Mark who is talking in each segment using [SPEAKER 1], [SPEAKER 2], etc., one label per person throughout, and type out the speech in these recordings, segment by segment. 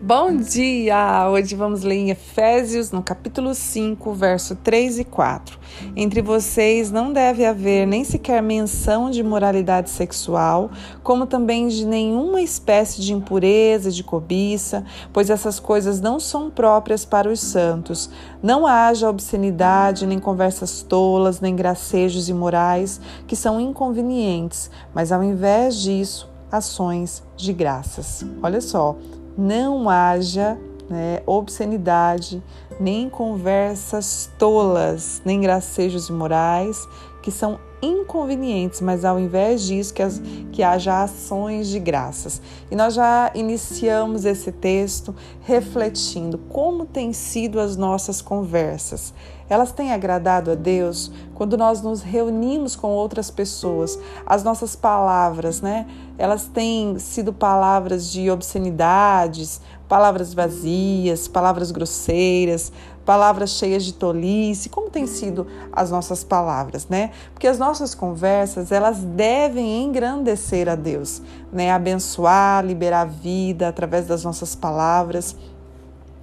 [SPEAKER 1] Bom dia! Hoje vamos ler em Efésios, no capítulo 5, verso 3 e 4. Entre vocês não deve haver nem sequer menção de moralidade sexual, como também de nenhuma espécie de impureza, de cobiça, pois essas coisas não são próprias para os santos. Não haja obscenidade, nem conversas tolas, nem gracejos imorais, que são inconvenientes, mas ao invés disso, ações de graças. Olha só não haja né, obscenidade, nem conversas tolas, nem gracejos imorais, que são inconvenientes, mas ao invés disso, que, as, que haja ações de graças. E nós já iniciamos esse texto refletindo como têm sido as nossas conversas. Elas têm agradado a Deus quando nós nos reunimos com outras pessoas. As nossas palavras, né? Elas têm sido palavras de obscenidades, palavras vazias, palavras grosseiras, palavras cheias de tolice, como têm sido as nossas palavras, né? Porque as nossas conversas, elas devem engrandecer a Deus, né? Abençoar, liberar vida através das nossas palavras.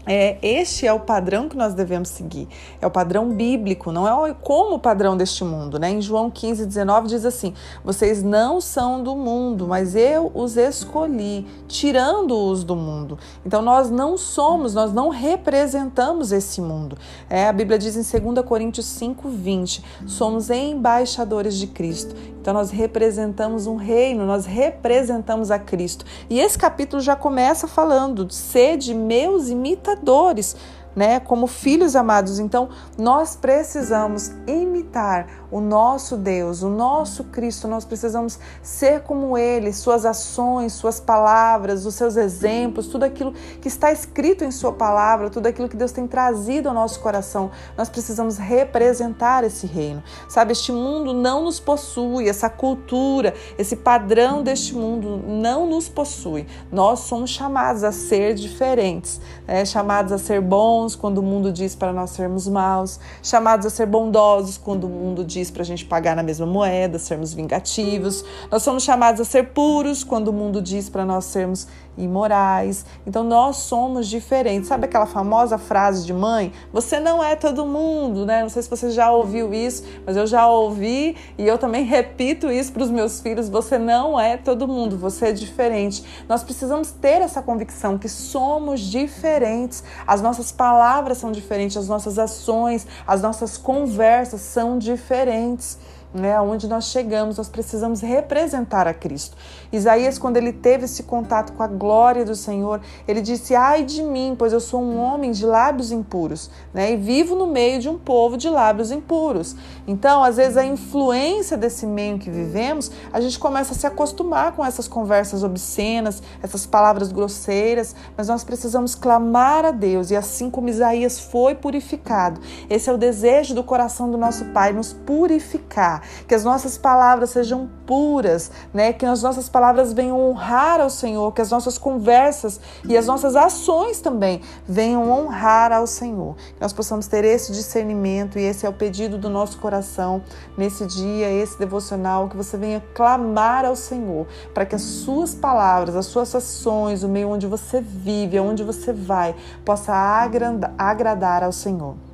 [SPEAKER 1] É, este é o padrão que nós devemos seguir. É o padrão bíblico, não é como o padrão deste mundo. Né? Em João 15, 19 diz assim: Vocês não são do mundo, mas eu os escolhi, tirando-os do mundo. Então nós não somos, nós não representamos esse mundo. É, a Bíblia diz em 2 Coríntios 5, 20: somos embaixadores de Cristo. Então nós representamos um reino, nós representamos a Cristo. E esse capítulo já começa falando: sede meus imitadores né, como filhos amados. Então, nós precisamos imitar o nosso Deus, o nosso Cristo. Nós precisamos ser como ele, suas ações, suas palavras, os seus exemplos, tudo aquilo que está escrito em sua palavra, tudo aquilo que Deus tem trazido ao nosso coração. Nós precisamos representar esse reino. Sabe, este mundo não nos possui, essa cultura, esse padrão deste mundo não nos possui. Nós somos chamados a ser diferentes, né? chamados a ser bons bons quando o mundo diz para nós sermos maus, chamados a ser bondosos quando o mundo diz para a gente pagar na mesma moeda, sermos vingativos. Nós somos chamados a ser puros quando o mundo diz para nós sermos imorais. Então nós somos diferentes. Sabe aquela famosa frase de mãe? Você não é todo mundo, né? Não sei se você já ouviu isso, mas eu já ouvi e eu também repito isso para os meus filhos. Você não é todo mundo, você é diferente. Nós precisamos ter essa convicção que somos diferentes. As nossas palavras são diferentes, as nossas ações, as nossas conversas são diferentes né, aonde nós chegamos, nós precisamos representar a Cristo. Isaías, quando ele teve esse contato com a glória do Senhor, ele disse: Ai de mim, pois eu sou um homem de lábios impuros, né, e vivo no meio de um povo de lábios impuros. Então, às vezes, a influência desse meio que vivemos, a gente começa a se acostumar com essas conversas obscenas, essas palavras grosseiras, mas nós precisamos clamar a Deus, e assim como Isaías foi purificado, esse é o desejo do coração do nosso Pai, nos purificar que as nossas palavras sejam puras, né? Que as nossas palavras venham honrar ao Senhor, que as nossas conversas e as nossas ações também venham honrar ao Senhor. Que nós possamos ter esse discernimento e esse é o pedido do nosso coração nesse dia, esse devocional, que você venha clamar ao Senhor, para que as suas palavras, as suas ações, o meio onde você vive, aonde você vai, possa agradar ao Senhor.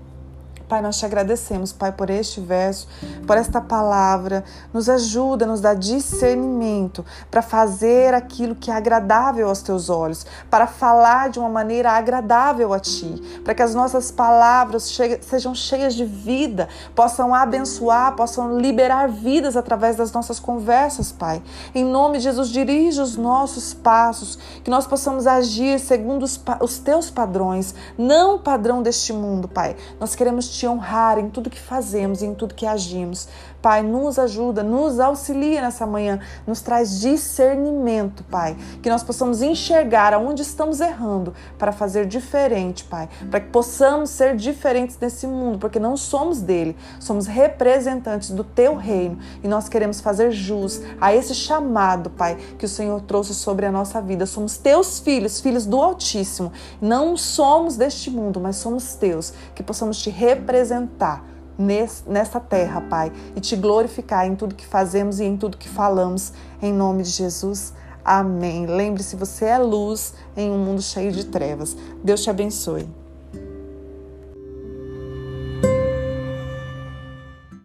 [SPEAKER 1] Pai, nós te agradecemos, Pai, por este verso, por esta palavra. Nos ajuda, nos dá discernimento para fazer aquilo que é agradável aos teus olhos, para falar de uma maneira agradável a ti, para que as nossas palavras sejam cheias de vida, possam abençoar, possam liberar vidas através das nossas conversas, Pai. Em nome de Jesus, dirige os nossos passos, que nós possamos agir segundo os, os teus padrões, não o padrão deste mundo, Pai. Nós queremos te te honrar em tudo que fazemos em tudo que agimos. Pai, nos ajuda, nos auxilia nessa manhã, nos traz discernimento, Pai, que nós possamos enxergar aonde estamos errando para fazer diferente, Pai, para que possamos ser diferentes nesse mundo, porque não somos dele, somos representantes do teu reino e nós queremos fazer jus a esse chamado, Pai, que o Senhor trouxe sobre a nossa vida. Somos teus filhos, filhos do Altíssimo. Não somos deste mundo, mas somos teus, que possamos te representar nessa terra, Pai, e te glorificar em tudo que fazemos e em tudo que falamos, em nome de Jesus. Amém. Lembre-se, você é luz em um mundo cheio de trevas. Deus te abençoe.